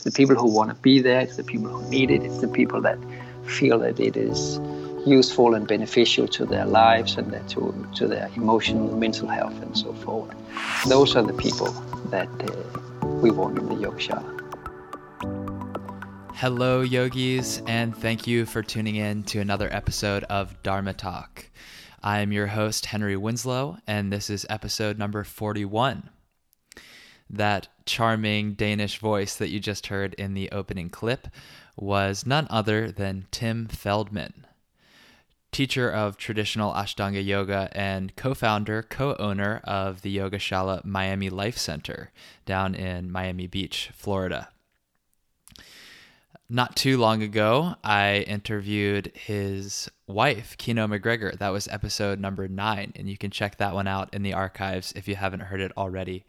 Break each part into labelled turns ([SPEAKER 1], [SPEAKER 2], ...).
[SPEAKER 1] It's the people who want to be there. It's the people who need it. It's the people that feel that it is useful and beneficial to their lives and to, to their emotional, mental health, and so forth. Those are the people that uh, we want in the Yogashala.
[SPEAKER 2] Hello, yogis, and thank you for tuning in to another episode of Dharma Talk. I am your host, Henry Winslow, and this is episode number 41. That charming Danish voice that you just heard in the opening clip was none other than Tim Feldmann, teacher of traditional Ashtanga yoga and co founder, co owner of the Yogashala Miami Life Center down in Miami Beach, Florida not too long ago, I interviewed his wife, Kino MacGregor. That was episode number nine, and you can check that one out in the archives if you haven't heard it already.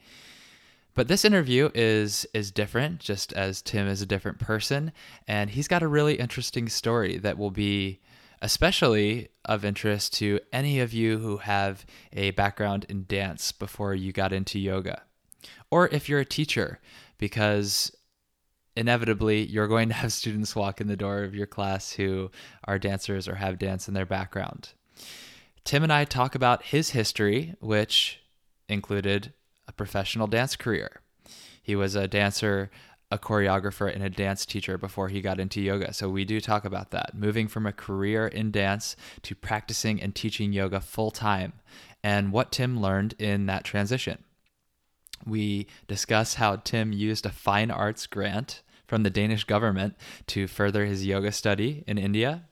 [SPEAKER 2] But this interview is is different, just as Tim is a different person, and he's got a really interesting story that will be especially of interest to any of you who have a background in dance before you got into yoga, or if you're a teacher, because inevitably you're going to have students walk in the door of your class who are dancers or have dance in their background. Tim and I talk about his history, which included a professional dance career. He was a dancer, a choreographer, and a dance teacher before he got into yoga. So we do talk about that. Moving from a career in dance to practicing and teaching yoga full time and what Tim learned in that transition. We discuss how Tim used a fine arts grant from the Danish government to further his yoga study in India.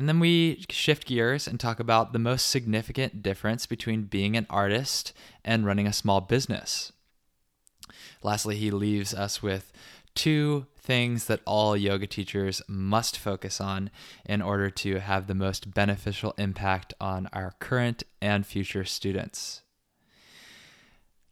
[SPEAKER 2] And then we shift gears and talk about the most significant difference between being an artist and running a small business. Lastly, he leaves us with two things that all yoga teachers must focus on in order to have the most beneficial impact on our current and future students.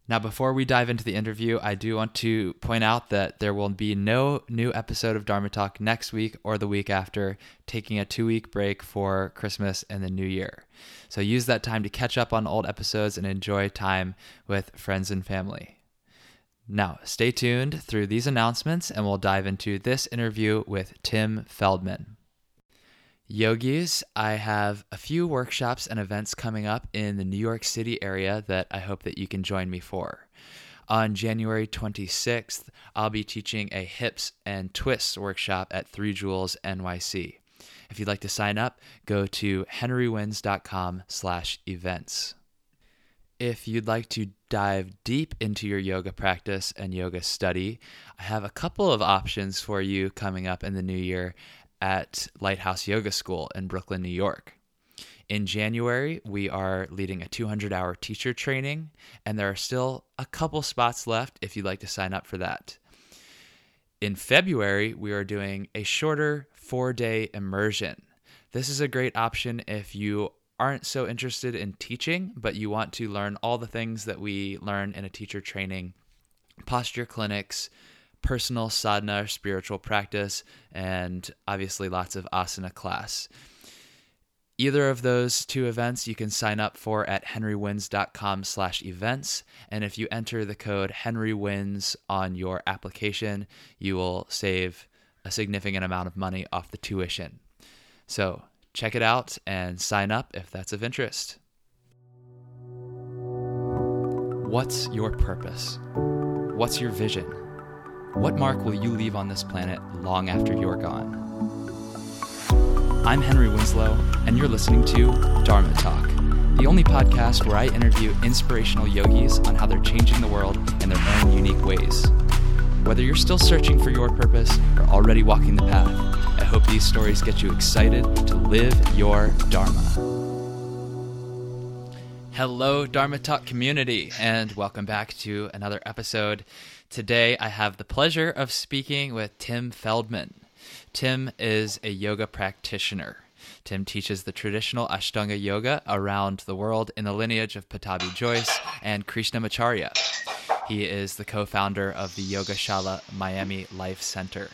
[SPEAKER 2] Now, before we dive into the interview, I do want to point out that there will be no new episode of Dharma Talk next week or the week after, taking a two week break for Christmas and the New Year. So use that time to catch up on old episodes and enjoy time with friends and family. Now, stay tuned through these announcements, and we'll dive into this interview with Tim Feldmann. Yogis, I have a few workshops and events coming up in the New York City area that I hope that you can join me for. On January 26th, I'll be teaching a hips and twists workshop at Three Jewels NYC. If you'd like to sign up, go to henrywins.com slash events. If you'd like to dive deep into your yoga practice and yoga study, I have a couple of options for you coming up in the new year at Lighthouse Yoga School in Brooklyn, New York. In January, we are leading a 200 hour teacher training, and there are still a couple spots left if you'd like to sign up for that. In February, we are doing a shorter four day immersion. This is a great option if you aren't so interested in teaching, but you want to learn all the things that we learn in a teacher training posture clinics, personal sadhana or spiritual practice, and obviously lots of asana class. Either of those two events you can sign up for at henrywins.com slash events. And if you enter the code henrywins on your application, you will save a significant amount of money off the tuition. So check it out and sign up if that's of interest. What's your purpose? What's your vision? What mark will you leave on this planet long after you're gone? I'm Henry Winslow, and you're listening to Dharma Talk, the only podcast where I interview inspirational yogis on how they're changing the world in their own unique ways. Whether you're still searching for your purpose or already walking the path, I hope these stories get you excited to live your Dharma. Hello, Dharma Talk community, and welcome back to another episode Today, I have the pleasure of speaking with Tim Feldmann. Tim is a yoga practitioner. Tim teaches the traditional Ashtanga yoga around the world in the lineage of Pattabhi Jois and Krishnamacharya. He is the co founder of the Yogashala Miami Life Center.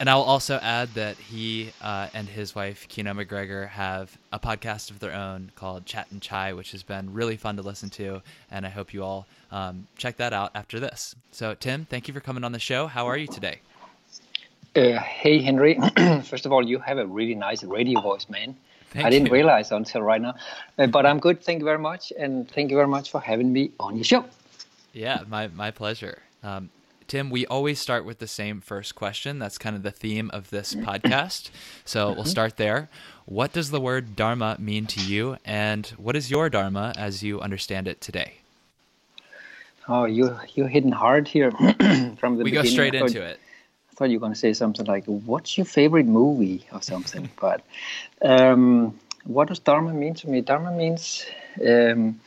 [SPEAKER 2] And I'll also add that he uh, and his wife, Kino MacGregor, have a podcast of their own called Chat and Chai, which has been really fun to listen to. And I hope you all um, check that out after this. So, Tim, thank you for coming on the show. How are you today?
[SPEAKER 1] Uh, hey, Henry. First of all, you have a really nice radio voice, man.
[SPEAKER 2] Thank
[SPEAKER 1] I didn't
[SPEAKER 2] you.
[SPEAKER 1] realize until right now. Uh, but I'm good. Thank you very much. And thank you very much for having me on your show.
[SPEAKER 2] Yeah, my, my pleasure. Um, Tim, we always start with the same first question. That's kind of the theme of this podcast. So we'll start there. What does the word Dharma mean to you? And what is your Dharma as you understand it today?
[SPEAKER 1] Oh, you, you're hitting hard here from the
[SPEAKER 2] We
[SPEAKER 1] beginning.
[SPEAKER 2] go straight
[SPEAKER 1] thought-
[SPEAKER 2] into it.
[SPEAKER 1] I thought you were going to say something like, "What's your favorite movie?" or something. but um, what does Dharma mean to me? Dharma means um,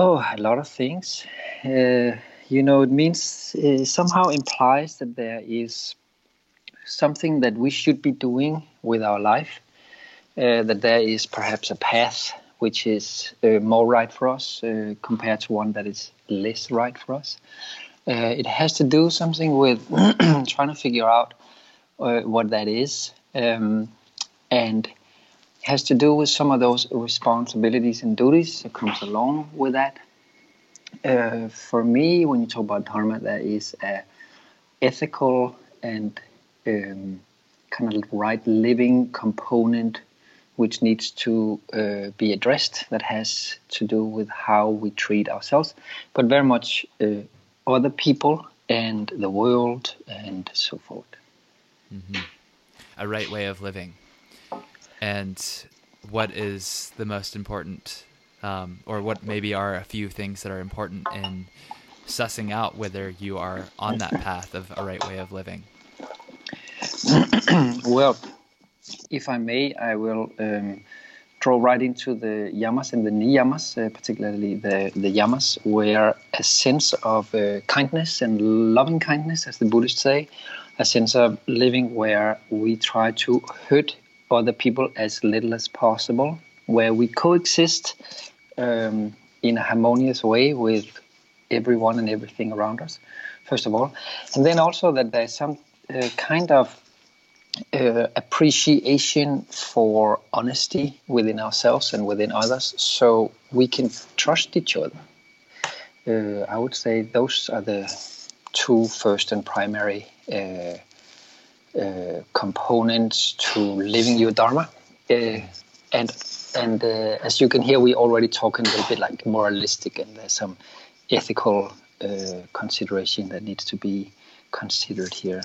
[SPEAKER 1] oh, a lot of things. Uh, you know, it means uh, somehow implies that there is something that we should be doing with our life. Uh, that there is perhaps a path which is uh, more right for us uh, compared to one that is less right for us. Uh, it has to do something with trying to figure out what that is, um, and has to do with some of those responsibilities and duties that comes along with that. Uh, for me, when you talk about dharma, there is a ethical and um, kind of right living component which needs to uh, be addressed that has to do with how we treat ourselves, but very much uh, other people and the world and so forth.
[SPEAKER 2] A right way of living. And what is the most important, um, or what maybe are a few things that are important in sussing out whether you are on that path of a right way of living?
[SPEAKER 1] Well, if I may, I will um, draw right into the yamas and the niyamas, uh, particularly the, the yamas, where a sense of uh, kindness and loving kindness, as the Buddhists say, a sense of living where we try to hurt other people as little as possible, where we coexist um, in a harmonious way with everyone and everything around us, first of all. And then also that there's some uh, kind of uh, appreciation for honesty within ourselves and within others so we can trust each other. Uh, I would say those are the two first and primary uh, uh, components to living your dharma. Uh, and and uh, as you can hear, we already talking a little bit like moralistic, and there's some ethical uh, consideration that needs to be considered here.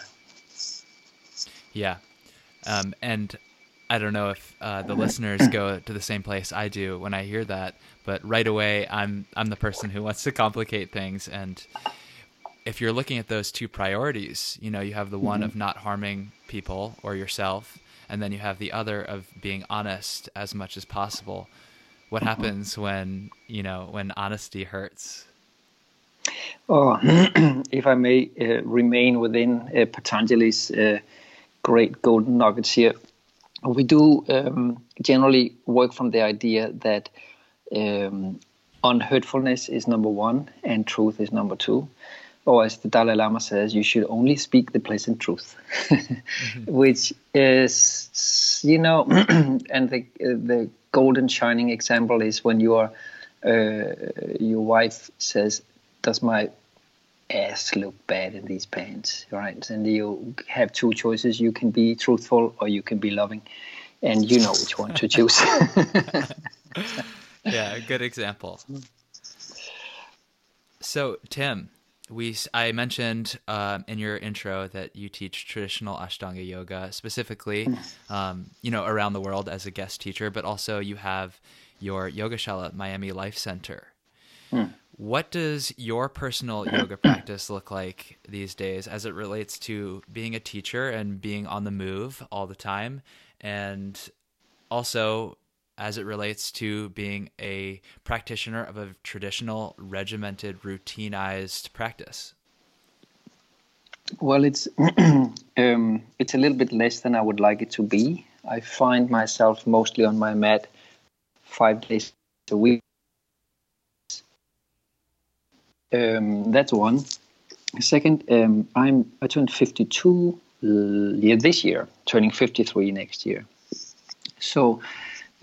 [SPEAKER 2] Yeah. Um, and I don't know if uh, the listeners go to the same place I do when I hear that, but right away I'm I'm the person who wants to complicate things. And if you're looking at those two priorities, you know, you have the one of not harming people or yourself, and then you have the other of being honest as much as possible. What happens when you know when honesty hurts?
[SPEAKER 1] Oh, if I may uh, remain within uh, Patanjali's uh, great golden nuggets here, we do um, generally work from the idea that um, unhurtfulness is number one and truth is number two. Or as the Dalai Lama says, you should only speak the pleasant truth, which is, you know, and the the golden shining example is when your uh, your wife says, "Does my ass look bad in these pants?" Right, and you have two choices: you can be truthful or you can be loving, and you know which one to choose.
[SPEAKER 2] yeah, good example. So, Tim, we I mentioned um, in your intro that you teach traditional Ashtanga yoga, specifically, um, you know, around the world as a guest teacher, but also you have your Yogashala Miami Life Center. What does your personal yoga practice look like these days as it relates to being a teacher and being on the move all the time, and also as it relates to being a practitioner of a traditional, regimented, routinized practice?
[SPEAKER 1] Well, it's um, it's a little bit less than I would like it to be. I find myself mostly on my mat five days a week. Um, that's one. Second, um, I'm I turned 52 year this year, turning 53 next year. So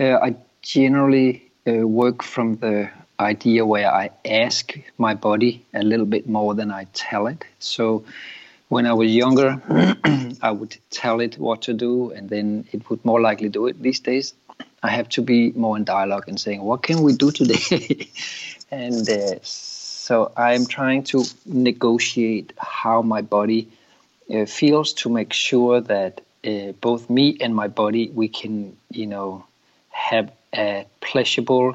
[SPEAKER 1] uh, I generally uh, work from the idea where I ask my body a little bit more than I tell it. So when I was younger, I would tell it what to do, and then it would more likely do it. These days, I have to be more in dialogue and saying, "What can we do today?" and uh, so I'm trying to negotiate how my body uh, feels to make sure that uh, both me and my body we can, you know, have a pleasurable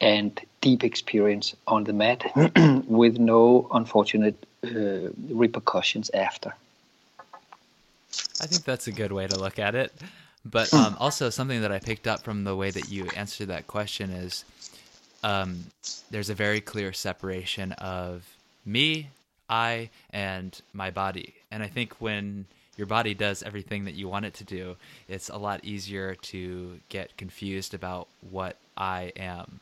[SPEAKER 1] and deep experience on the mat with no unfortunate uh, repercussions after.
[SPEAKER 2] I think that's a good way to look at it. But um, also, something that I picked up from the way that you answered that question is um, there's a very clear separation of me, I, and my body. And I think when your body does everything that you want it to do, it's a lot easier to get confused about what I am.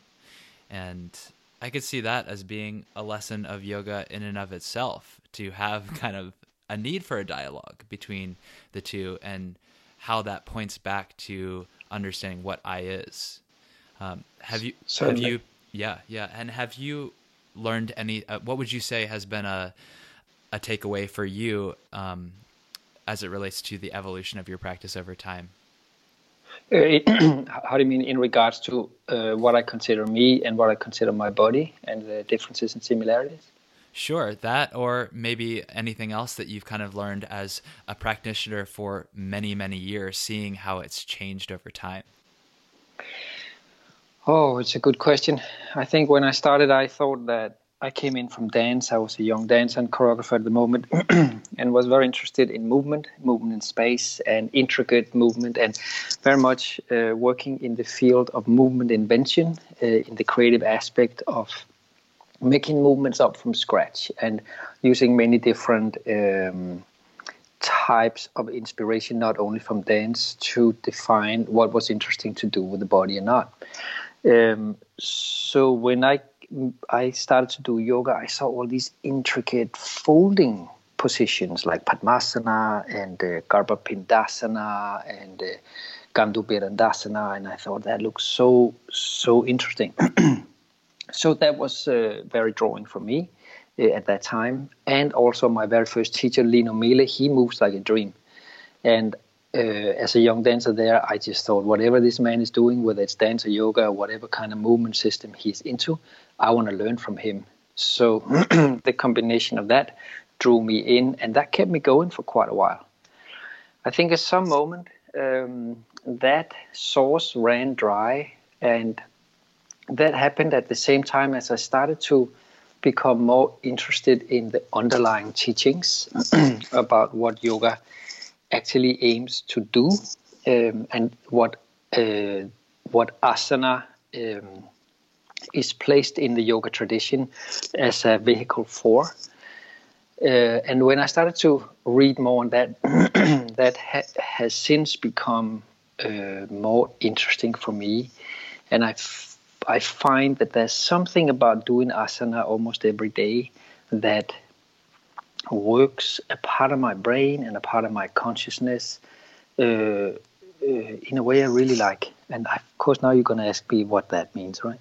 [SPEAKER 2] And I could see that as being a lesson of yoga in and of itself to have kind of a need for a dialogue between the two and how that points back to understanding what I is. Um, have you Certainly. have you yeah yeah and have you learned any uh, what would you say has been a a takeaway for you um, as it relates to the evolution of your practice over time
[SPEAKER 1] uh, how do you mean in regards to uh, what I consider me and what I consider my body and the differences and similarities?
[SPEAKER 2] Sure, that or maybe anything else that you've kind of learned as a practitioner for many, many years, seeing how it's changed over time.
[SPEAKER 1] Oh, it's a good question. I think when I started, I thought that I came in from dance. I was a young dancer and choreographer at the moment, and was very interested in movement, movement in space, and intricate movement, and very much uh, working in the field of movement invention, uh, in the creative aspect of making movements up from scratch, and using many different um, types of inspiration, not only from dance, to define what was interesting to do with the body or not. Um, so when I I started to do yoga, I saw all these intricate folding positions like Padmasana and uh, Garbha and uh, Ganda Bherundasana, and I thought that looks so so interesting. so that was uh, very drawing for me uh, at that time, and also my very first teacher, Lino Miele, he moves like a dream, and uh, as a young dancer there, I just thought whatever this man is doing, whether it's dance or yoga or whatever kind of movement system he's into, I want to learn from him. So the combination of that drew me in, and that kept me going for quite a while. I think at some moment um, that source ran dry, and that happened at the same time as I started to become more interested in the underlying teachings about what yoga actually aims to do um, and what uh, what asana um, is placed in the yoga tradition as a vehicle for. Uh, and when I started to read more on that, that ha- has since become uh, more interesting for me. And I, f- I find that there's something about doing asana almost every day that works a part of my brain and a part of my consciousness uh, uh, in a way I really like. And of course, now you're going to ask me what that means, right?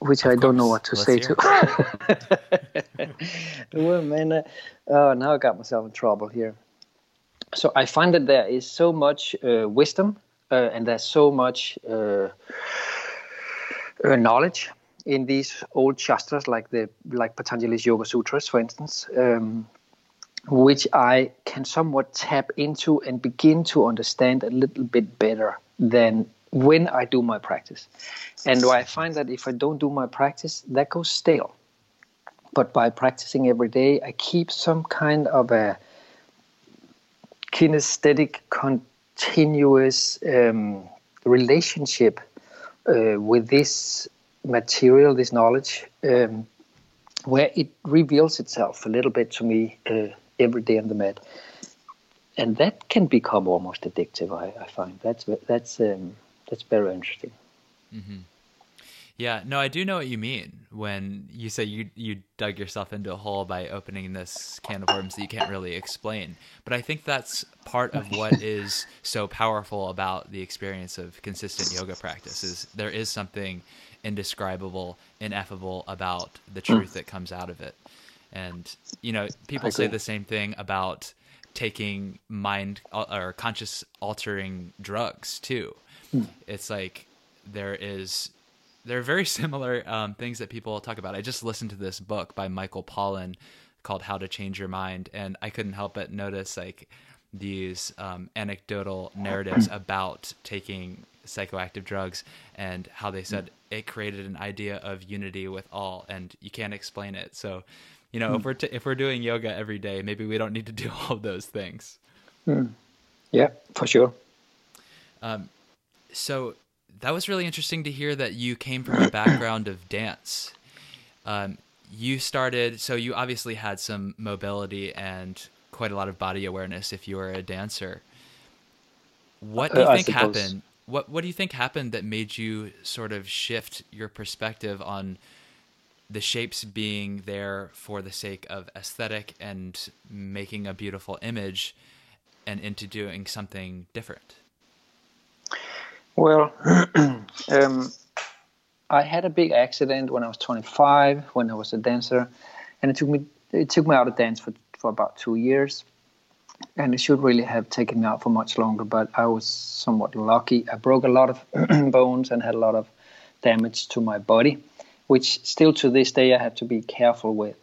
[SPEAKER 1] Which of I course. don't know what to Let's say to. well, man, uh, oh, now I got myself in trouble here. So I find that there is so much uh, wisdom uh, and there's so much uh, knowledge in these old shastras, like the like Patanjali's Yoga Sutras, for instance, um, which I can somewhat tap into and begin to understand a little bit better than when I do my practice. And I find that if I don't do my practice, that goes stale. But by practicing every day, I keep some kind of a kinesthetic, continuous um, relationship uh, with this material, this knowledge, um, where it reveals itself a little bit to me uh, every day on the mat, and that can become almost addictive. I, I find that's that's um, that's very interesting.
[SPEAKER 2] Mm-hmm. Yeah, no, I do know what you mean when you say you you dug yourself into a hole by opening this can of worms that you can't really explain. But I think that's part of what is so powerful about the experience of consistent yoga practice is there is something indescribable, ineffable about the hmm. truth that comes out of it. And you know, people say the same thing about taking mind or conscious altering drugs too. Mm. It's like there is there are very similar um, things that people talk about. I just listened to this book by Michael Pollan called How to Change Your Mind, and I couldn't help but notice like these um, anecdotal narratives about taking psychoactive drugs and how they said it created an idea of unity with all, and you can't explain it. So, you know, mm. if we're t- if we're doing yoga every day, maybe we don't need to do all of those things.
[SPEAKER 1] Mm. Yeah, for sure.
[SPEAKER 2] Um, so that was really interesting to hear that you came from a background of dance. Um, you started, so you obviously had some mobility and quite a lot of body awareness if you were a dancer. What do you uh, think happened? What What do you think happened that made you sort of shift your perspective on the shapes being there for the sake of aesthetic and making a beautiful image, and into doing something different?
[SPEAKER 1] Well, um, I had a big accident when I was 25 when I was a dancer, and it took me it took me out of dance for for about two years, and it should really have taken me out for much longer. But I was somewhat lucky. I broke a lot of bones and had a lot of damage to my body, which still to this day I have to be careful with.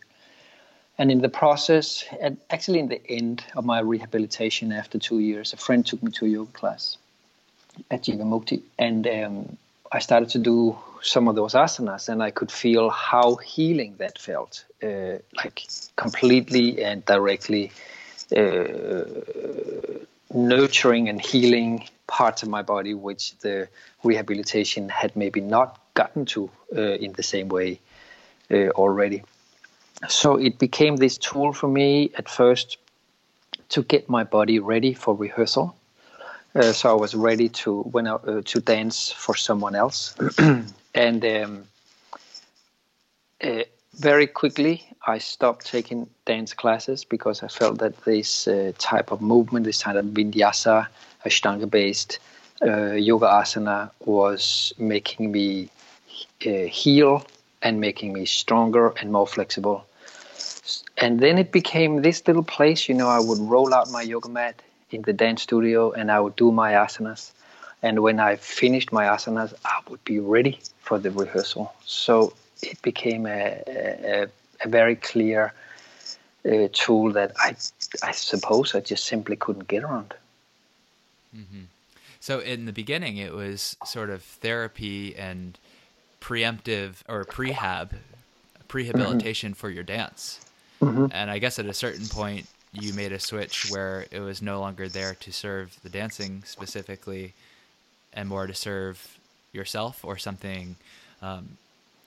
[SPEAKER 1] And in the process, and actually in the end of my rehabilitation after two years, a friend took me to a yoga class at Jivamukti, and um, I started to do some of those asanas, and I could feel how healing that felt, uh, like completely and directly uh, nurturing and healing parts of my body, which the rehabilitation had maybe not gotten to uh, in the same way uh, already. So it became this tool for me at first to get my body ready for rehearsal uh, so I was ready to when I, uh, to dance for someone else, and um, uh, very quickly I stopped taking dance classes because I felt that this uh, type of movement, this kind of vinyasa, ashtanga-based uh, yoga asana, was making me heal and making me stronger and more flexible. And then it became this little place, you know, I would roll out my yoga mat in the dance studio and I would do my asanas. And when I finished my asanas, I would be ready for the rehearsal. So it became a, a, a very clear uh, tool that I, I suppose I just simply couldn't get around.
[SPEAKER 2] Mm-hmm. So in the beginning, it was sort of therapy and preemptive or prehab, prehabilitation mm-hmm. for your dance. Mm-hmm. And I guess at a certain point, you made a switch where it was no longer there to serve the dancing specifically and more to serve yourself or something um,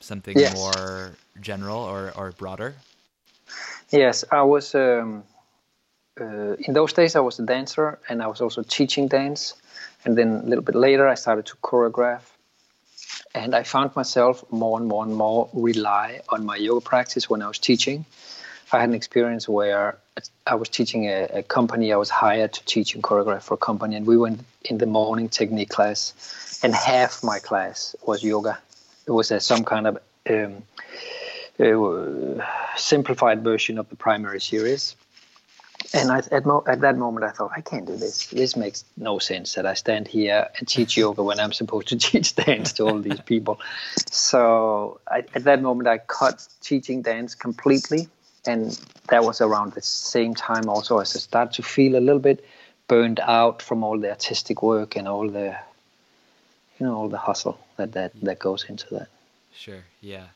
[SPEAKER 2] something yes. more general or, or broader?
[SPEAKER 1] Yes i was um, uh, in those days i was a dancer and i was also teaching dance. And then a little bit later i started to choreograph. And i found myself more and more and more rely on my yoga practice when i was teaching. I had an experience where I was teaching a, a, company. I was hired to teach and choreograph for a company, and we went in the morning technique class, and half my class was yoga. It was a, some kind of um, simplified version of the primary series. And I, at, mo- at that moment, I thought, I can't do this. This makes no sense that I stand here and teach yoga when I'm supposed to teach dance to all these people. So I, at that moment, I cut teaching dance completely and that was around the same time also as I started to feel a little bit burned out from all the artistic work and all the you know all the hustle that that that goes into that.
[SPEAKER 2] Sure yeah.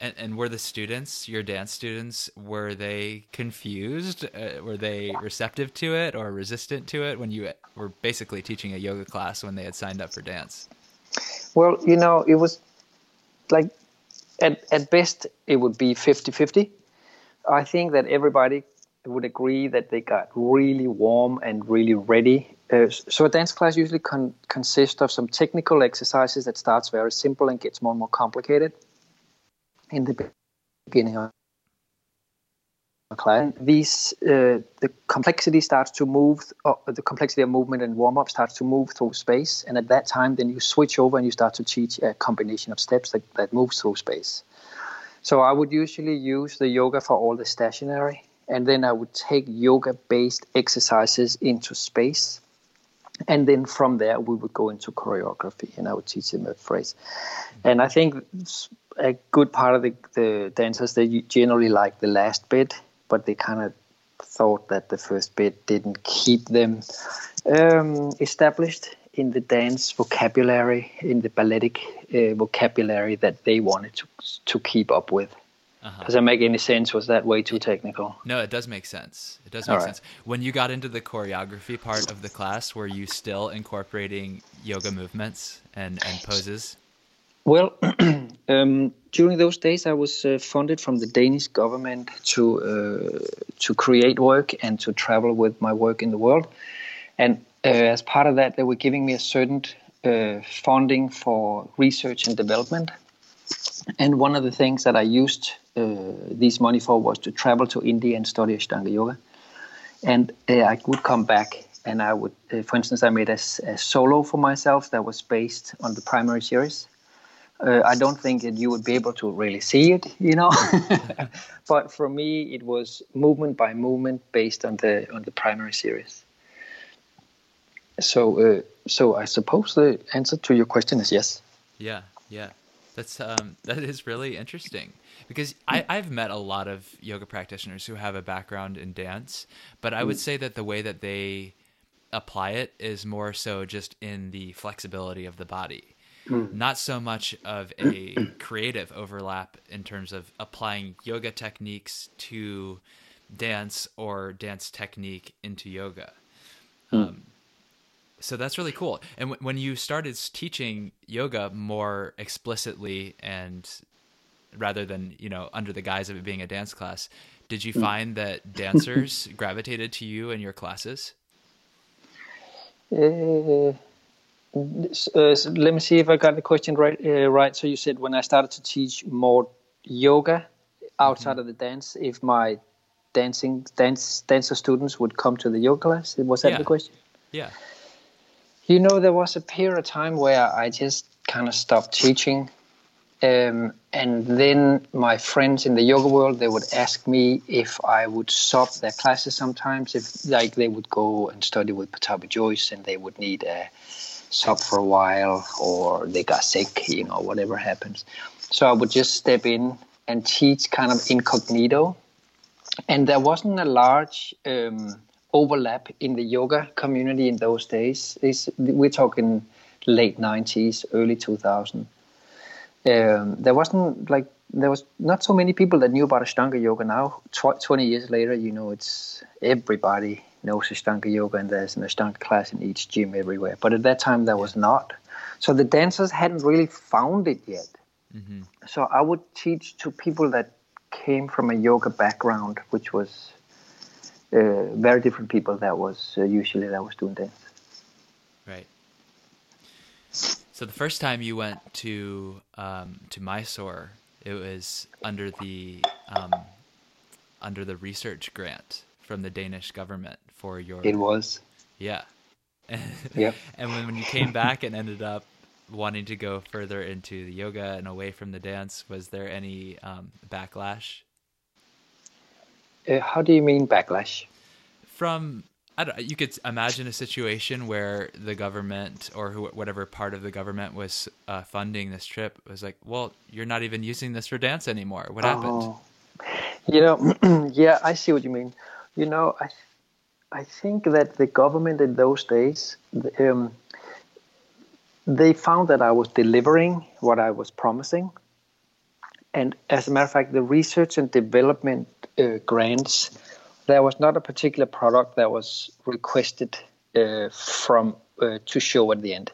[SPEAKER 2] And and were the students your dance students were they confused? Uh, were they receptive to it or resistant to it when you were basically teaching a yoga class when they had signed up for dance?
[SPEAKER 1] Well you know it was like at, at best it would be 50 50 I think that everybody would agree that they got really warm and really ready. Uh, so a dance class usually con- consists of some technical exercises that starts very simple and gets more and more complicated in the beginning of a class. These uh, the complexity starts to move. Uh, the complexity of movement and warm up starts to move through space, and at that time, then you switch over and you start to teach a combination of steps that, that moves through space. So I would usually use the yoga for all the stationary, and then I would take yoga based exercises into space. And then from there, we would go into choreography and I would teach them a phrase. And I think a good part of the, the dancers, they generally like the last bit, but they kind of thought that the first bit didn't keep them um, established in the dance vocabulary, in the balletic uh, vocabulary that they wanted to to keep up with. Uh-huh. Does that make any sense? Was that way too technical?
[SPEAKER 2] No, it does make sense. It does make right. sense. When you got into the choreography part of the class, were you still incorporating yoga movements and, and poses?
[SPEAKER 1] Well, um, during those days, I was uh, funded from the Danish government to uh, to create work and to travel with my work in the world. And as part of that, they were giving me a certain uh, funding for research and development. And one of the things that I used uh, this money for was to travel to India and study Ashtanga Yoga. And uh, I would come back and I would, uh, for instance, I made a, a, solo for myself that was based on the primary series. Uh, I don't think that you would be able to really see it, you know. but for me, it was movement by movement based on the on the primary series. So, uh, so I suppose the answer to your question is yes.
[SPEAKER 2] Yeah, yeah, that's um, that is really interesting because I, I've met a lot of yoga practitioners who have a background in dance, but I would mm. say that the way that they apply it is more so just in the flexibility of the body. Mm. Not so much of a creative overlap in terms of applying yoga techniques to dance or dance technique into yoga. Mm. Um, so that's really cool. And w- when you started teaching yoga more explicitly and rather than you know under the guise of it being a dance class, did you mm. find that dancers gravitated to you and your classes?
[SPEAKER 1] Uh, uh, so let me see if I got the question right. Uh, right. So you said when I started to teach more yoga outside mm-hmm. of the dance, if my dancing dance dancer students would come to the yoga class, was that
[SPEAKER 2] yeah.
[SPEAKER 1] the question?
[SPEAKER 2] Yeah.
[SPEAKER 1] You know, there was a period of time where I just kind of stopped teaching. Um, and then my friends in the yoga world, they would ask me if I would sub their classes sometimes. If like they would go and study with Pattabhi Jois and they would need a sub for a while or they got sick, you know, whatever happens. So I would just step in and teach kind of incognito. And there wasn't a large um, overlap in the yoga community in those days. Is we're talking late 90s, early 2000. Um, there wasn't like there was not so many people that knew about Ashtanga yoga now. Tw- 20 years later, you know, it's everybody knows Ashtanga yoga and there's an Ashtanga class in each gym everywhere. But at that time, there was not. So the dancers hadn't really found it yet. Mm-hmm. So I would teach to people that came from a yoga background, which was uh, very different people that was uh, usually that was doing dance.
[SPEAKER 2] Right. So the first time you went to um, to Mysore, it was under the um, under the research grant from the Danish government for your.
[SPEAKER 1] It was.
[SPEAKER 2] Yeah.
[SPEAKER 1] yep.
[SPEAKER 2] And when, when you came back and ended up wanting to go further into the yoga and away from the dance, was there any um, backlash
[SPEAKER 1] uh, how do you mean backlash?
[SPEAKER 2] From I don't. You could imagine a situation where the government or who, whatever part of the government was uh, funding this trip was like, "Well, you're not even using this for dance anymore. What happened?" Oh.
[SPEAKER 1] You know, yeah, I see what you mean. You know, I, I think that the government in those days, um, they found that I was delivering what I was promising, and as a matter of fact, the research and development uh, grants, there was not a particular product that was requested uh, from uh, to show at the end.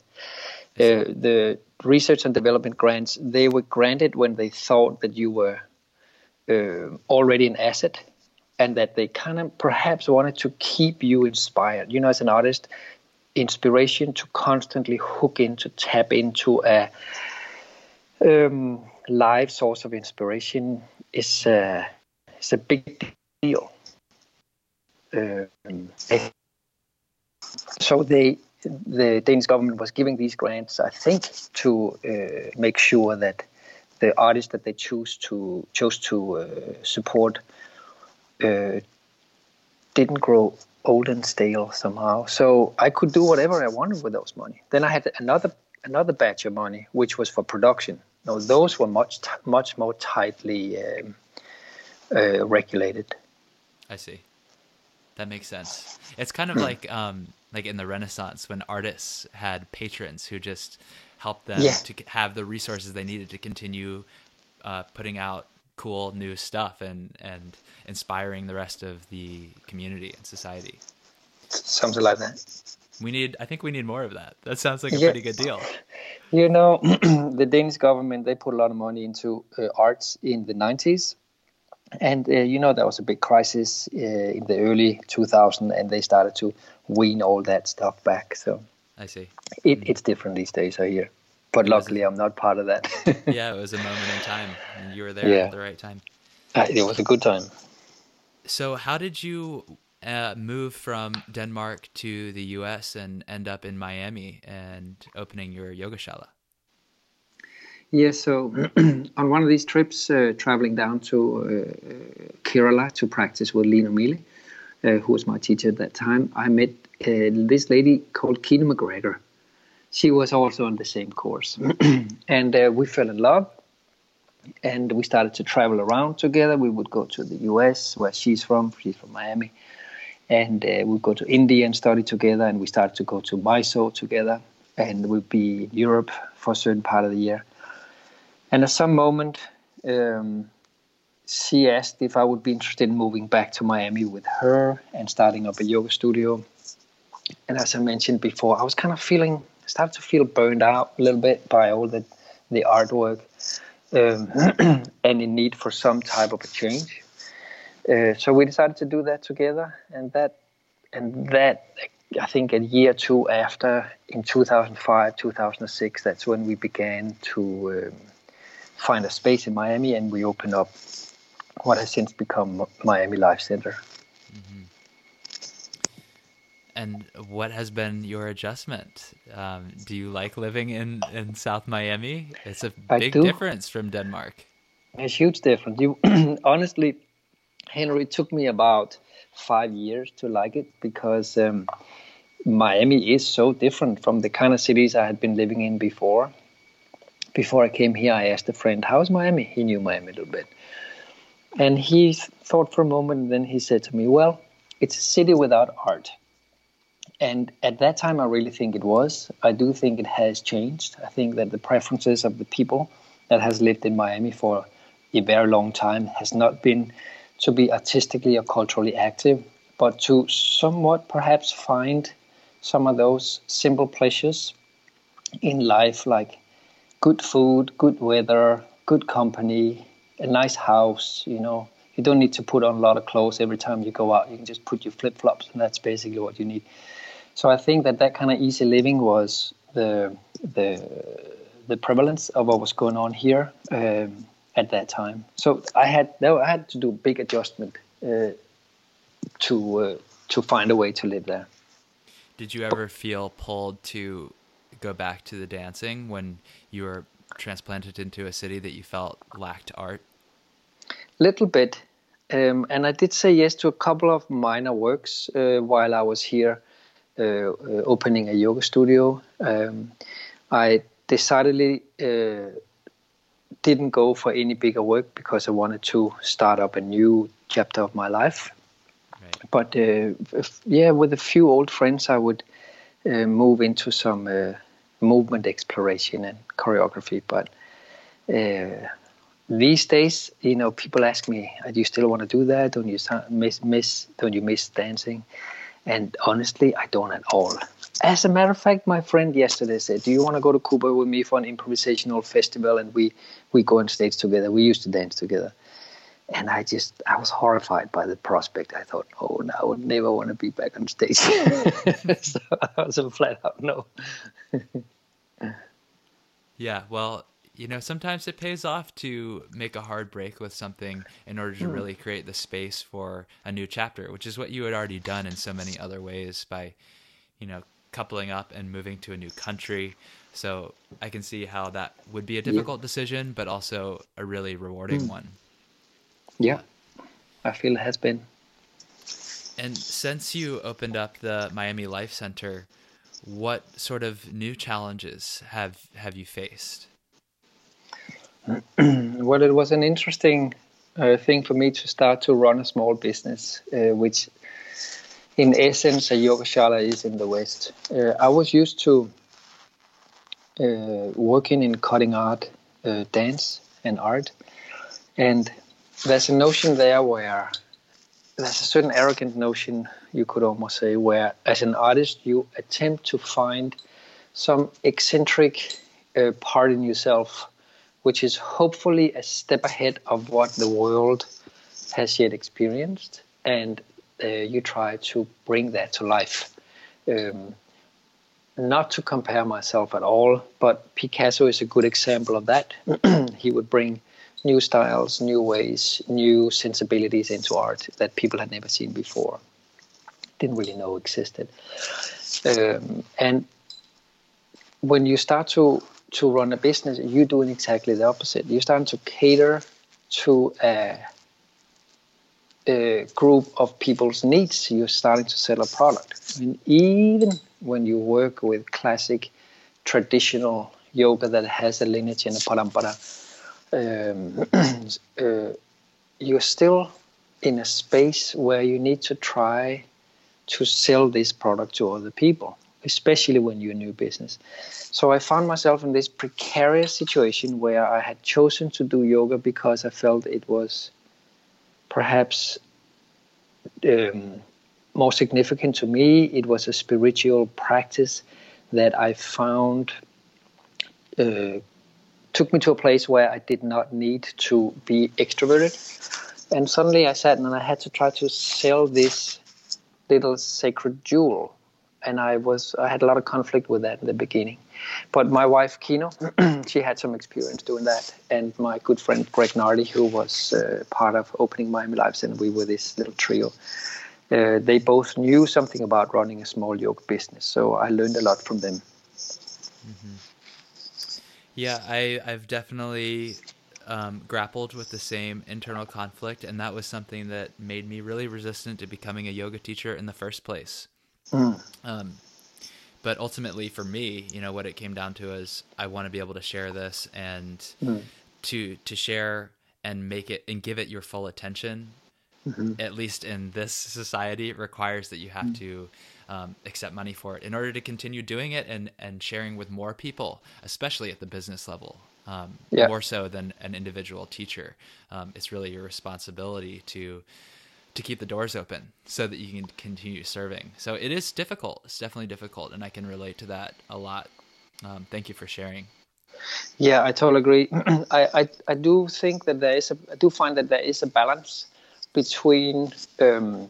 [SPEAKER 1] Uh, the research and development grants they were granted when they thought that you were uh, already an asset and that they kind of perhaps wanted to keep you inspired. You know, as an artist, inspiration to constantly hook into, tap into a um, live source of inspiration is a, is a big deal. Um, so they the Danish government was giving these grants, I think, to uh, make sure that the artists that they choose to chose to uh, support uh, didn't grow old and stale somehow. So I could do whatever I wanted with those money. Then I had another another batch of money, which was for production. Now those were much much more tightly um, uh, regulated.
[SPEAKER 2] I see. That makes sense. It's kind of like um, like in the Renaissance when artists had patrons who just helped them yeah. to have the resources they needed to continue uh, putting out cool new stuff and and inspiring the rest of the community and society.
[SPEAKER 1] Something like that.
[SPEAKER 2] We need. I think we need more of that. That sounds like a yeah. pretty good deal.
[SPEAKER 1] You know, the Danish government they put a lot of money into uh, arts in the 90s and uh, you know there was a big crisis uh, in the early 2000 and they started to wean all that stuff back so
[SPEAKER 2] i see
[SPEAKER 1] it, mm-hmm. it's different these days i hear but luckily i i'm not part of that
[SPEAKER 2] yeah it was a moment in time and you were there yeah. at the right time
[SPEAKER 1] it was a good time
[SPEAKER 2] so how did you uh, move from denmark to the us and end up in miami and opening your yogashala
[SPEAKER 1] Yes, so on one of these trips, uh, traveling down to uh, Kerala to practice with Lino Miele, uh, who was my teacher at that time, I met uh, this lady called Kino MacGregor. She was also on the same course. and uh, we fell in love and we started to travel around together. We would go to the US, where she's from, she's from Miami. And uh, we'd go to India and study together, and we started to go to Mysore together. And we'll be in Europe for a certain part of the year and at some moment, um, she asked if I would be interested in moving back to Miami with her and starting up a yoga studio. And as I mentioned before, I was kind of feeling, started to feel burned out a little bit by all the, the artwork um, and in need for some type of a change. Uh, so we decided to do that together, and that, and that, I think, a year or two after, in 2005, 2006, that's when we began to um, find a space in Miami, and we opened up what has since become Miami Life Center. Mm-hmm.
[SPEAKER 2] And what has been your adjustment? Um, do you like living in, in South Miami? It's a big difference from Denmark.
[SPEAKER 1] It's huge difference. You honestly, Henry, took me about five years to like it because um, Miami is so different from the kind of cities I had been living in before before I came here, I asked a friend, How's Miami? He knew Miami a little bit. And he thought for a moment, and then he said to me, Well, it's a city without art. And at that time, I really think it was. I do think it has changed. I think that the preferences of the people that has lived in Miami for a very long time has not been to be artistically or culturally active, but to somewhat perhaps find some of those simple pleasures in life, like good food, good weather, good company, a nice house, you know. You don't need to put on a lot of clothes every time you go out. You can just put your flip flops, and that's basically what you need. So I think that that kind of easy living was the the the prevalence of what was going on here um, at that time. So I had I had to do a big adjustment uh, to uh, to find a way to live there.
[SPEAKER 2] Did you ever feel pulled to go back to the dancing when you were transplanted into a city that you felt lacked art?
[SPEAKER 1] Little bit. Um, and I did say yes to a couple of minor works uh, while I was here uh, uh, opening a yoga studio. Um, I decidedly uh, didn't go for any bigger work because I wanted to start up a new chapter of my life. Right. But uh, if, yeah, with a few old friends, I would uh, move into some movement exploration and choreography. But uh, these days, you know, people ask me, "Do you still want to do that? Don't you miss miss? Don't you miss dancing?" And honestly, I don't at all. As a matter of fact, my friend yesterday said, "Do you want to go to Cuba with me for an improvisational festival?" And we we go on stage together. We used to dance together. and I just I was horrified by the prospect. I thought, oh no, I would never want to be back on stage. so I was a flat out no.
[SPEAKER 2] yeah, well, you know, sometimes it pays off to make a hard break with something in order to mm. really create the space for a new chapter, which is what you had already done in so many other ways by, you know, coupling up and moving to a new country. So I can see how that would be a difficult yeah. decision, but also a really rewarding mm. one.
[SPEAKER 1] Yeah, I feel it has been.
[SPEAKER 2] And since you opened up the Miami Life Center, what sort of new challenges have have you faced?
[SPEAKER 1] well, it was an interesting uh, thing for me to start to run a small business, uh, which in essence a yogashala is in the West. Uh, I was used to uh, working in cutting art, uh, dance, and art, and there's a notion there where there's a certain arrogant notion you could almost say where as an artist you attempt to find some eccentric uh, part in yourself which is hopefully a step ahead of what the world has yet experienced and you try to bring that to life um, not to compare myself at all but picasso is a good example of that he would bring new styles, new ways, new sensibilities into art that people had never seen before, didn't really know existed. Um, and when you start to to run a business, you're doing exactly the opposite. You're starting to cater to a, a group of people's needs. You're starting to sell a product. Mean, even when you work with classic, traditional yoga that has a lineage and a parampara, um, uh, you're still in a space where you need to try to sell this product to other people, especially when you're a new business. So I found myself in this precarious situation where I had chosen to do yoga because I felt it was perhaps um, more significant to me. It was a spiritual practice that I found uh, took me to a place where I did not need to be extroverted. And suddenly I sat and I had to try to sell this little sacred jewel. And I was I had a lot of conflict with that in the beginning. But my wife Kino, she had some experience doing that. And my good friend Greg Nardi, who was uh, part of opening Miami Life, and we were this little trio. Uh, they both knew something about running a small yoga business, so I learned a lot from them. Mm-hmm.
[SPEAKER 2] Yeah, I, I've definitely um, grappled with the same internal conflict, and that was something that made me really resistant to becoming a yoga teacher in the first place. Mm. Um, but ultimately, for me, you know, what it came down to is I want to be able to share this and mm. to to share and make it and give it your full attention. Mm-hmm. At least in this society, it requires that you have mm. to um, accept money for it in order to continue doing it and, and sharing with more people, especially at the business level, um, yeah. more so than an individual teacher. Um, it's really your responsibility to to keep the doors open so that you can continue serving. So it is difficult. It's definitely difficult, and I can relate to that a lot. Um, thank you for sharing.
[SPEAKER 1] Yeah, I totally agree. I, I, I do think that there is a I do find that there is a balance between um,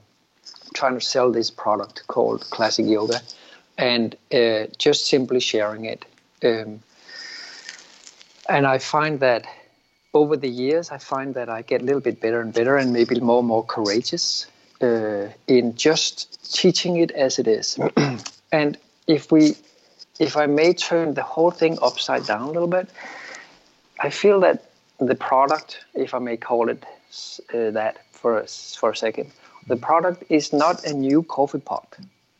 [SPEAKER 1] trying to sell this product called Classic Yoga, and uh, just simply sharing it. Um, and I find that over the years, I find that I get a little bit better and better, and maybe more and more courageous uh, in just teaching it as it is. and if we, if I may turn the whole thing upside down a little bit, I feel that the product, if I may call it uh, that for a, for a second, the product is not a new coffee pot.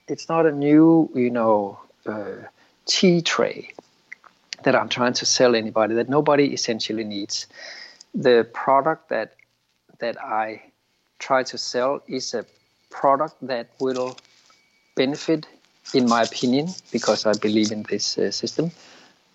[SPEAKER 1] It's not a new, you know, uh, tea tray that I'm trying to sell anybody that nobody essentially needs. The product that that I try to sell is a product that will benefit, in my opinion, because I believe in this uh, system,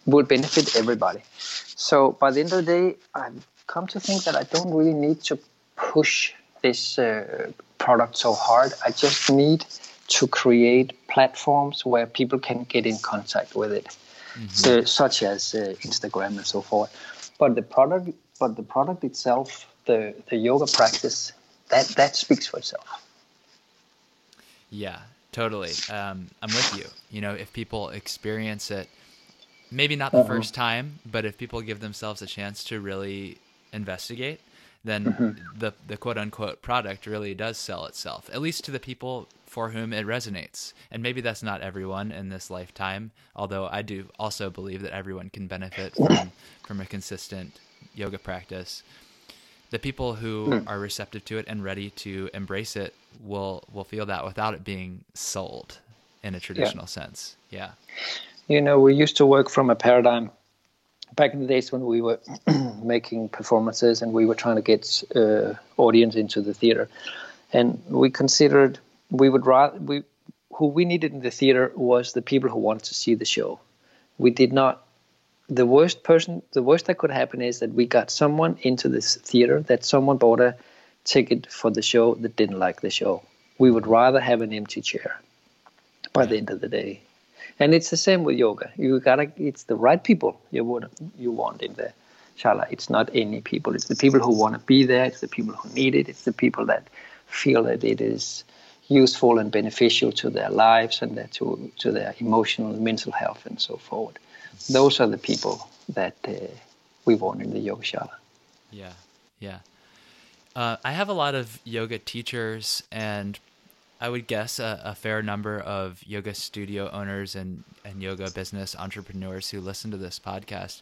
[SPEAKER 1] will benefit everybody. So by the end of the day, I've come to think that I don't really need to push this uh, product so hard. I just need to create platforms where people can get in contact with it, mm-hmm. uh, such as uh, Instagram and so forth. But the product, but the product itself the the yoga practice that that speaks for itself.
[SPEAKER 2] Yeah, totally. Um, I'm with you. You know, if people experience it, maybe not the uh-huh. first time, but if people give themselves a chance to really investigate, then mm-hmm. the the quote unquote product really does sell itself, at least to the people for whom it resonates. And maybe that's not everyone in this lifetime, although I do also believe that everyone can benefit from from a consistent yoga practice. The people who mm. are receptive to it and ready to embrace it will will feel that without it being sold in a traditional yeah. sense. Yeah.
[SPEAKER 1] You know, we used to work from a paradigm back in the days when we were making performances and we were trying to get uh, audience into the theater, and we considered we would rather we who we needed in the theater was the people who wanted to see the show. We did not. The worst person, the worst that could happen is that we got someone into this theater that someone bought a ticket for the show that didn't like the show. We would rather have an empty chair by the end of the day. And it's the same with yoga. You gotta it's the right people you would you want in the shala. It's not any people. It's the people who want to be there. It's the people who need it. It's the people that feel that it is useful and beneficial to their lives and their, to to their emotional and mental health and so forth. Those are the people that uh, we want in the yoga shala.
[SPEAKER 2] Yeah, yeah. Uh, I have a lot of yoga teachers and I would guess a, a, fair number of yoga studio owners and, and yoga business entrepreneurs who listen to this podcast.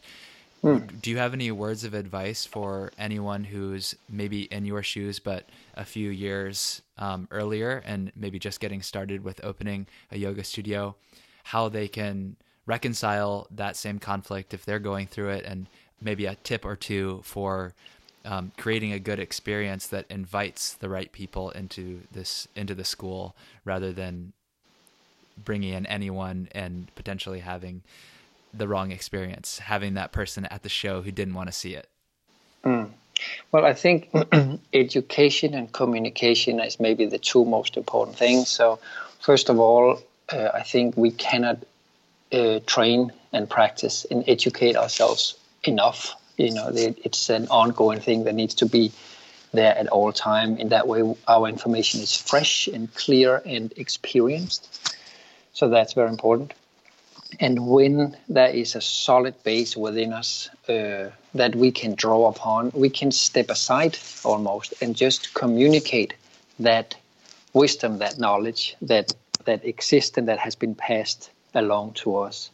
[SPEAKER 2] Mm. Do you have any words of advice for anyone who's maybe in your shoes, but a few years um, earlier and maybe just getting started with opening a yoga studio? How they can reconcile that same conflict if they're going through it, and maybe a tip or two for um, creating a good experience that invites the right people into this into the school rather than bringing in anyone and potentially having the wrong experience having that person at the show who didn't want to see it.
[SPEAKER 1] Mm. well i think education and communication is maybe the two most important things. So first of all uh, i think we cannot uh, train and practice and educate ourselves enough you know it's an ongoing thing that needs to be there at all time. In that way our information is fresh and clear and experienced. So that's very important. And when there is a solid base within us uh, that we can draw upon we can step aside almost and just communicate that wisdom that knowledge that that exists and that has been passed along to us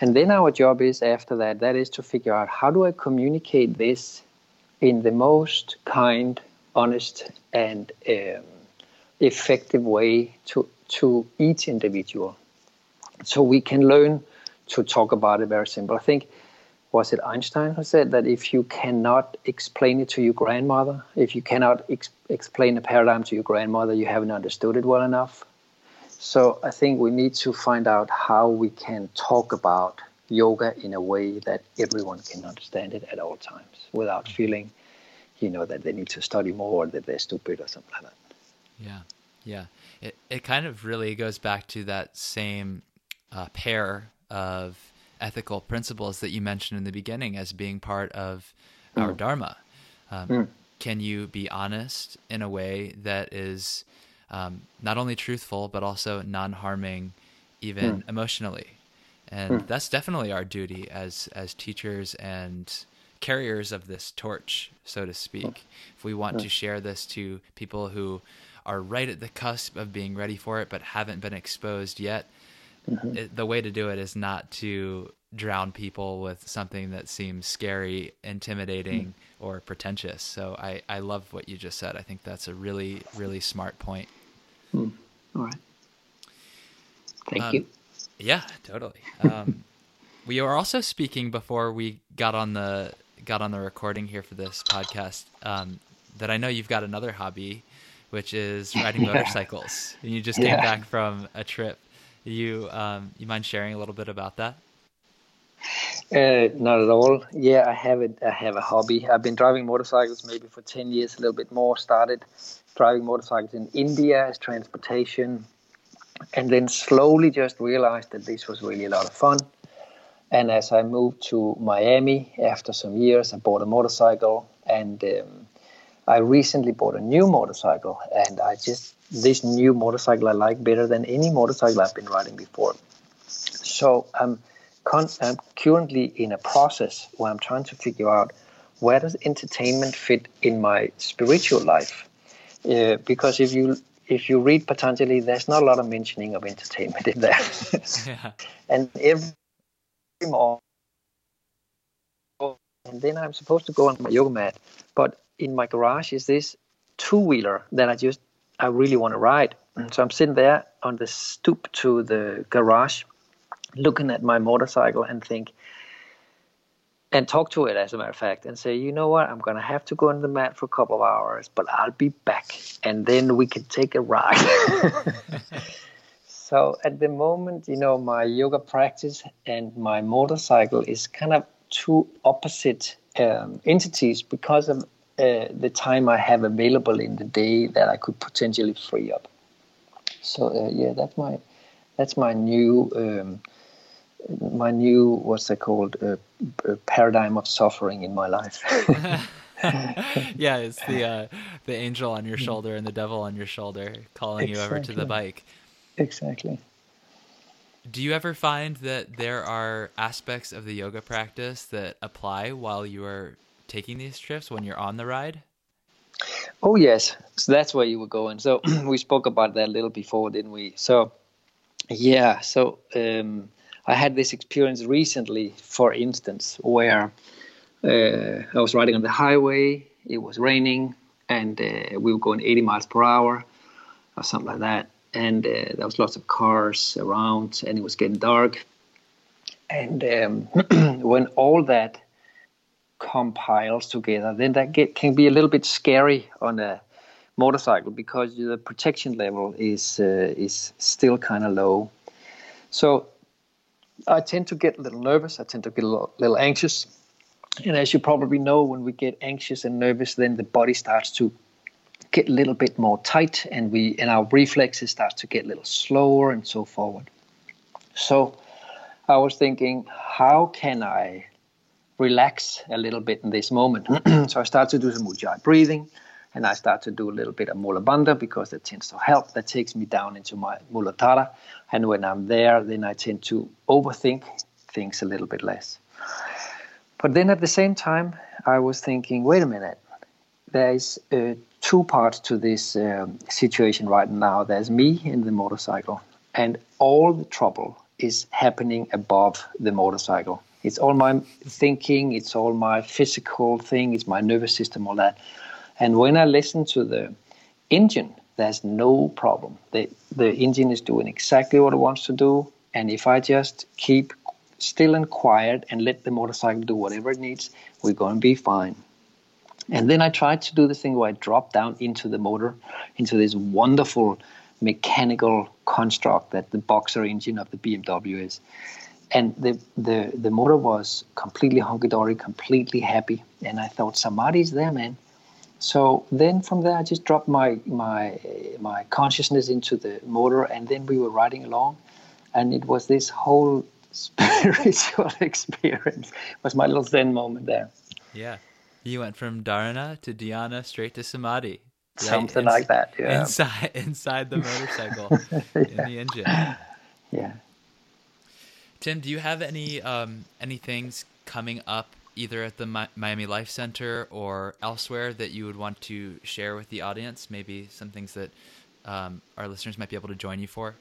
[SPEAKER 1] and then our job is after that, that is to figure out how do I communicate this in the most kind, honest, and um, effective way to, to each individual. So we can learn to talk about it very simple. I think, was it Einstein who said that if you cannot explain it to your grandmother, if you cannot ex- explain a paradigm to your grandmother, you haven't understood it well enough. So I think we need to find out how we can talk about yoga in a way that everyone can understand it at all times without feeling, you know, that they need to study more or that they're stupid or something like that.
[SPEAKER 2] Yeah, yeah. It it kind of really goes back to that same uh, pair of ethical principles that you mentioned in the beginning as being part of mm. our dharma. Um, mm. Can you be honest in a way that is um, not only truthful but also non-harming, even mm. emotionally. And mm. that's definitely our duty as as teachers and carriers of this torch, so to speak. Mm. If we want to hmm. share this to people who are right at the cusp of being ready for it but haven't been exposed yet, mm-hmm. it, the way to do it is not to drown people with something that seems scary, intimidating, mm. or pretentious. So I, I love what you just said. I think that's a really, really smart point.
[SPEAKER 1] Mm. All right. Thank um, you.
[SPEAKER 2] Yeah, totally. Um, we were also speaking before we got on the got on the recording here for this podcast um, that I know you've got another hobby, which is riding yeah. motorcycles. And you just came back from a trip. You um, you mind sharing a little bit about that?
[SPEAKER 1] Uh, not at all. Yeah, I have it. I have a hobby. I've been driving motorcycles maybe for ten years, a little bit more. Started driving motorcycles in India as transportation, and then slowly just realized that this was really a lot of fun. And as I moved to Miami after some years, I bought a motorcycle and um, I recently bought a new motorcycle, and I just this new motorcycle I like better than any motorcycle I've been riding before. So I'm, con- I'm currently in a process where I'm trying to figure out where does entertainment fit in my spiritual life. Uh, because if you if you read Patanjali, there's not a lot of mentioning of entertainment in there. yeah. And every more, and then I'm supposed to go on my yoga mat, but in my garage is this two wheeler that I just I really want to ride. So I'm sitting there on the stoop to the garage, looking at my motorcycle and think, and talk to it as a matter of fact, and say, you know what, I'm gonna have to go on the mat for a couple of hours, but I'll be back, and then we can take a ride. so at the moment, you know, my yoga practice and my motorcycle is kind of two opposite um, entities because of uh, the time I have available in the day that I could potentially free up. So uh, yeah, that's my that's my new um, my new what's that called uh, paradigm of suffering in my life.
[SPEAKER 2] yeah, it's the uh, the angel on your shoulder and the devil on your shoulder calling exactly. you over to the bike.
[SPEAKER 1] Exactly.
[SPEAKER 2] Do you ever find that there are aspects of the yoga practice that apply while you are taking these trips when you're on the ride?
[SPEAKER 1] Oh yes, so that's where you were going. So we spoke about that a little before, didn't we? So yeah, so um, I had this experience recently, for instance, where uh, I was riding on the highway. It was raining, and uh, we were going 80 miles per hour, or something like that. And uh, there was lots of cars around, and it was getting dark. And um, when all that compiles together, then that get, can be a little bit scary on a motorcycle because the protection level is uh, is still kind of low. So I tend to get a little nervous. I tend to get a little, little anxious. And as you probably know, when we get anxious and nervous, then the body starts to get a little bit more tight, and we and our reflexes start to get a little slower and so forward. So I was thinking, how can I relax a little bit in this moment. so I start to do some ujjayi breathing and I start to do a little bit of Mula Bandha because that tends to help. That takes me down into my Muladhara. And when I'm there, then I tend to overthink things a little bit less. But then at the same time, I was thinking, wait a minute, there's uh, two parts to this um, situation right now. There's me in the motorcycle, and all the trouble is happening above the motorcycle. It's all my thinking, it's all my physical thing, it's my nervous system, all that. And when I listen to the engine, there's no problem. The, the engine is doing exactly what it wants to do. And if I just keep still and quiet and let the motorcycle do whatever it needs, we're going to be fine. And then I tried to do the thing where I drop down into the motor, into this wonderful mechanical construct that the boxer engine of the BMW is and the, the, the motor was completely hunky dory, completely happy. And I thought, Samadhi's there, man. So then from there, I just dropped my, my, my consciousness into the motor, and then we were riding along. And it was this whole spiritual experience. It was my little Zen moment there.
[SPEAKER 2] Yeah. You went from Dharana to Dhyana straight to Samadhi.
[SPEAKER 1] Right? Something Ins- like that, yeah.
[SPEAKER 2] Inside, inside the motorcycle, yeah. in the engine.
[SPEAKER 1] Yeah.
[SPEAKER 2] Tim, do you have any um, any things coming up either at the Mi- Miami Life Center or elsewhere that you would want to share with the audience? Maybe some things that um, our listeners might be able to join you for.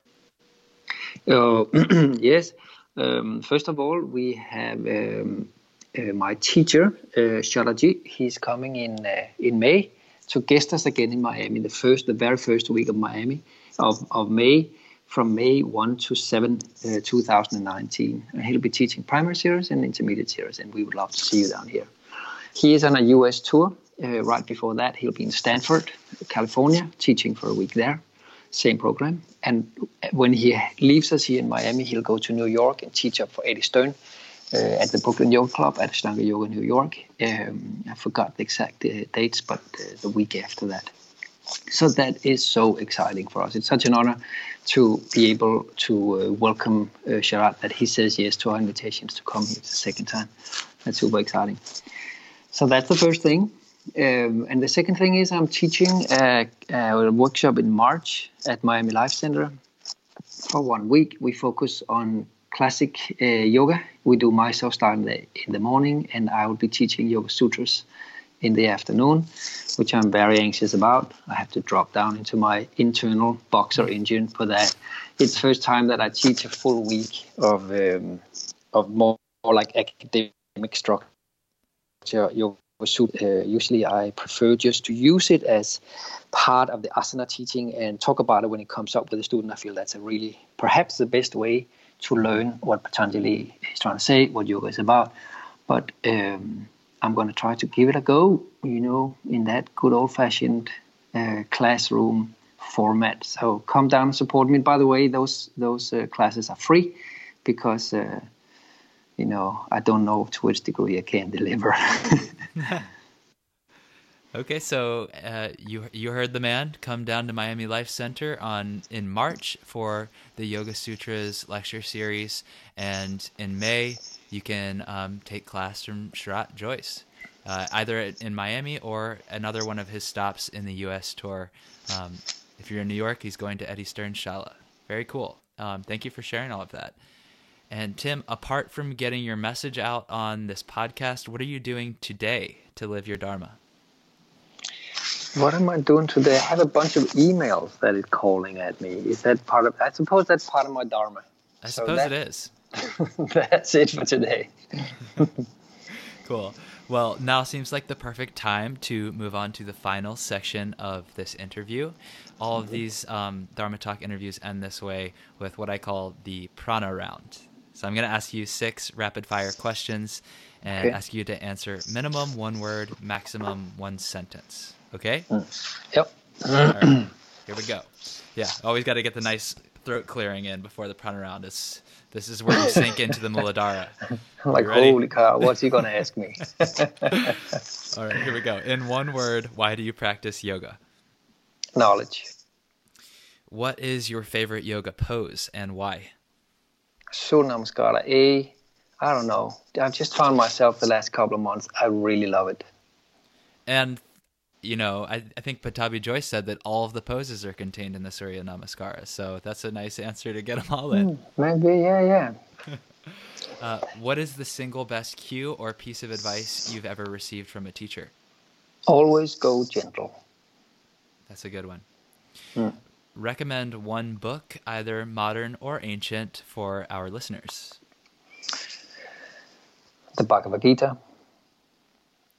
[SPEAKER 1] Uh, yes. Um, first of all, we have um, uh, my teacher, uh, Sharathji. He's coming in uh, in May to guest us again in Miami. The first, the very first week of Miami of of May from May 1 to 7, uh, 2019. And he'll be teaching primary series and intermediate series, and we would love to see you down here. He is on a US tour. Uh, right before that, he'll be in Stanford, California, teaching for a week there. Same program. And when he leaves us here in Miami, he'll go to New York and teach up for Eddie Stern uh, at the Brooklyn Yoga Club at Ashtanga Yoga New York. Um, I forgot the exact uh, dates, but uh, the week after that. So that is so exciting for us. It's such an honor to be able to uh, welcome uh, Sharath that he says yes to our invitations to come here the second time. That's super exciting. So that's the first thing. Um, and the second thing is I'm teaching a, a, workshop in March at Miami Life Center for one week. We focus on classic uh, yoga. We do Mysore style in the, in the morning, and I will be teaching Yoga Sutras in the afternoon, which I'm very anxious about. I have to drop down into my internal boxer engine for that. It's first time that I teach a full week of um, of more, more like academic structure uh, usually I prefer just to use it as part of the asana teaching and talk about it when it comes up with a student. I feel that's a really perhaps the best way to learn what Patanjali is trying to say, what yoga is about. But um, I'm going to try to give it a go, you know, in that good old fashioned uh, classroom format. So come down and support me. By the way, those those uh, classes are free because uh, you know, I don't know to which degree I can deliver.
[SPEAKER 2] okay, so uh, you you heard the man. Come down to Miami Life Center on in March for the Yoga Sutras lecture series, and in May you can um, take class from Sharath Jois, uh, either in Miami or another one of his stops in the U.S. tour. Um, if you're in New York, he's going to Eddie Stern's Shala. Very cool. Um, thank you for sharing all of that. And Tim, apart from getting your message out on this podcast, what are you doing today to live your Dharma?
[SPEAKER 1] What am I doing today? I have a bunch of emails that is calling at me. Is that part of? I suppose that's part of my Dharma.
[SPEAKER 2] I so suppose that, it is.
[SPEAKER 1] that's it for today.
[SPEAKER 2] cool. Well, now seems like the perfect time to move on to the final section of this interview. All of mm-hmm. these um, Dharma Talk interviews end this way with what I call the prana round. So I'm going to ask you six rapid fire questions and okay. ask you to answer minimum one word, maximum one sentence. Okay?
[SPEAKER 1] Mm. Yep.
[SPEAKER 2] Right. Here we go. Yeah, always got to get the nice throat clearing in before the prana round. Is this is where you sink into the Muladhara.
[SPEAKER 1] like, holy cow, what's he going to ask me?
[SPEAKER 2] All right, here we go. In one word, why do you practice yoga?
[SPEAKER 1] Knowledge.
[SPEAKER 2] What is your favorite yoga pose and why?
[SPEAKER 1] Surya Namaskara. A, I don't know. I've just found myself the last couple of months. I really love it.
[SPEAKER 2] And you know, I, I think Pattabhi Jois said that all of the poses are contained in the Surya Namaskara. So that's a nice answer to get them all in.
[SPEAKER 1] Hmm, maybe, yeah, yeah.
[SPEAKER 2] uh, what is the single best cue or piece of advice you've ever received from a teacher?
[SPEAKER 1] Always go gentle.
[SPEAKER 2] That's a good one.
[SPEAKER 1] Mm
[SPEAKER 2] recommend one book, either modern or ancient, for our listeners?
[SPEAKER 1] The Bhagavad Gita.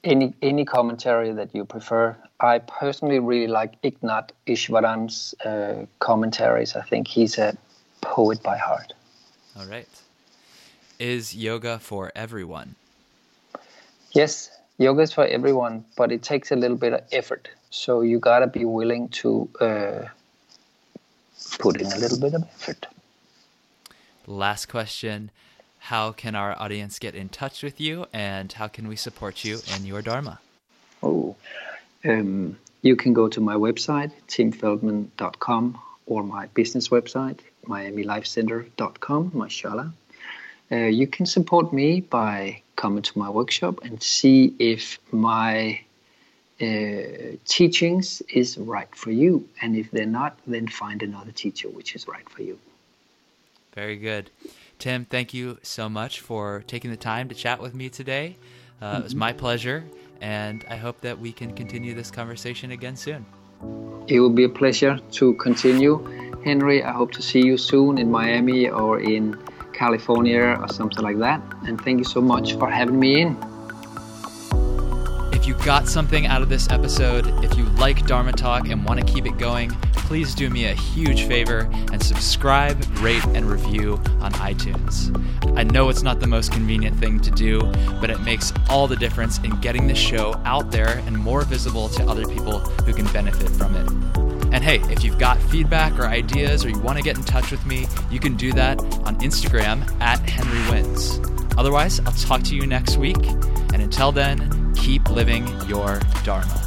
[SPEAKER 1] Any any commentary that you prefer. I personally really like Eknath Easwaran's uh, commentaries. I think he's a poet by heart.
[SPEAKER 2] All right. Is yoga for everyone?
[SPEAKER 1] Yes, yoga is for everyone, but it takes a little bit of effort. So you gotta be willing to uh, put in a little bit of effort.
[SPEAKER 2] Last question How can our audience get in touch with you and how can we support you in your Dharma?
[SPEAKER 1] Oh, um, you can go to my website, timfeldmann.com, or my business website, miamilifecenter.com, my shala. Uh, you can support me by coming to my workshop and see if my uh, teachings is right for you. And if they're not, then find another teacher which is right for you.
[SPEAKER 2] Very good. Tim, thank you so much for taking the time to chat with me today. Uh. It was my pleasure, and I hope that we can continue this conversation again soon.
[SPEAKER 1] It will be a pleasure to continue. Henry, I hope to see you soon in Miami or in California or something like that. And thank you so much for having me in.
[SPEAKER 2] If you got something out of this episode, if you like Dharma Talk and want to keep it going, please do me a huge favor and subscribe, rate, and review on iTunes. I know it's not the most convenient thing to do, but it makes all the difference in getting this show out there and more visible to other people who can benefit from it. And hey, if you've got feedback or ideas or you want to get in touch with me, you can do that on Instagram at Henry Wins. Otherwise, I'll talk to you next week. And until then, keep living your Dharma.